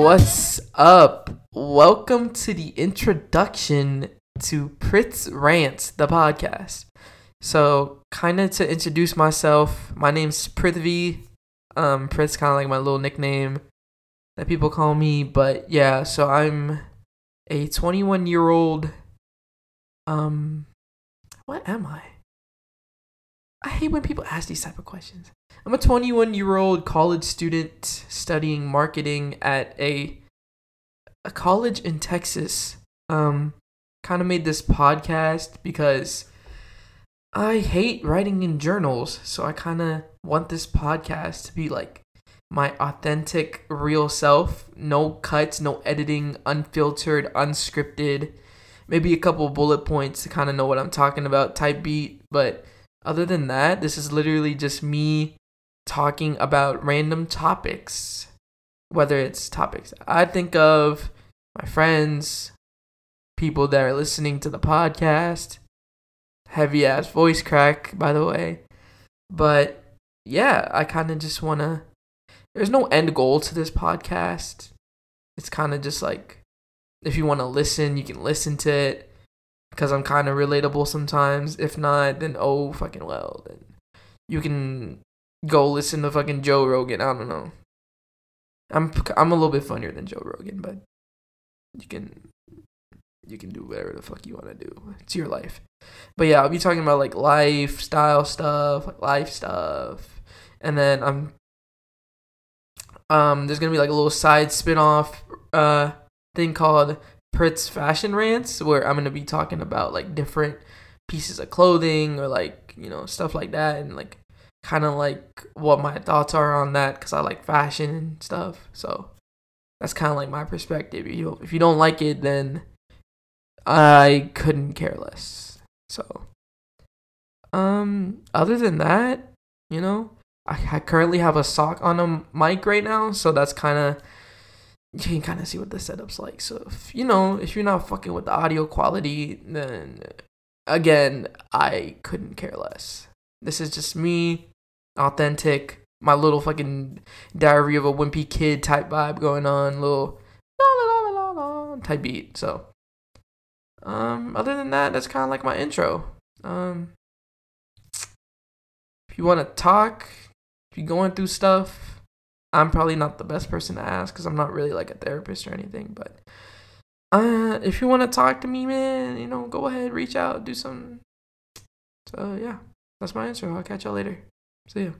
What's up? Welcome to the introduction to Prith's Rants, the podcast. So, kind of to introduce myself, my name's Prithvi. Um, Prith's kind of like my little nickname that people call me. But yeah, so I'm a 21 year old. Um, what am I? I hate when people ask these type of questions. I'm a 21 year old college student studying marketing at a a college in Texas. Um, kind of made this podcast because I hate writing in journals, so I kind of want this podcast to be like my authentic, real self. No cuts, no editing, unfiltered, unscripted. Maybe a couple bullet points to kind of know what I'm talking about type beat, but other than that, this is literally just me talking about random topics. Whether it's topics I think of, my friends, people that are listening to the podcast. Heavy ass voice crack, by the way. But yeah, I kind of just want to. There's no end goal to this podcast. It's kind of just like if you want to listen, you can listen to it because I'm kind of relatable sometimes. If not, then oh fucking well, then you can go listen to fucking Joe Rogan. I don't know. I'm I'm a little bit funnier than Joe Rogan, but you can you can do whatever the fuck you want to do. It's your life. But yeah, I'll be talking about like lifestyle stuff, like life stuff, and then I'm um there's gonna be like a little side spin off uh thing called Prith's Fashion Rants, where I'm gonna be talking about like different pieces of clothing or like you know stuff like that, and like kind of like what my thoughts are on that because I like fashion and stuff. So that's kind of like my perspective. You if you don't like it, then I couldn't care less. So, um, other than that, you know, I, I currently have a sock on a mic right now, so that's kind of you can kind of see what the setup's like. So if you know if you're not fucking with the audio quality, then again, I couldn't care less. This is just me, authentic, my little fucking diary of a wimpy kid type vibe going on, little la la la la type beat. So, um, other than that, that's kind of like my intro. Um, if you want to talk, if you're going through stuff, I'm probably not the best person to ask because I'm not really like a therapist or anything. But uh, if you want to talk to me, man, you know, go ahead, reach out, do some. So yeah, that's my answer. I'll catch y'all later. See ya.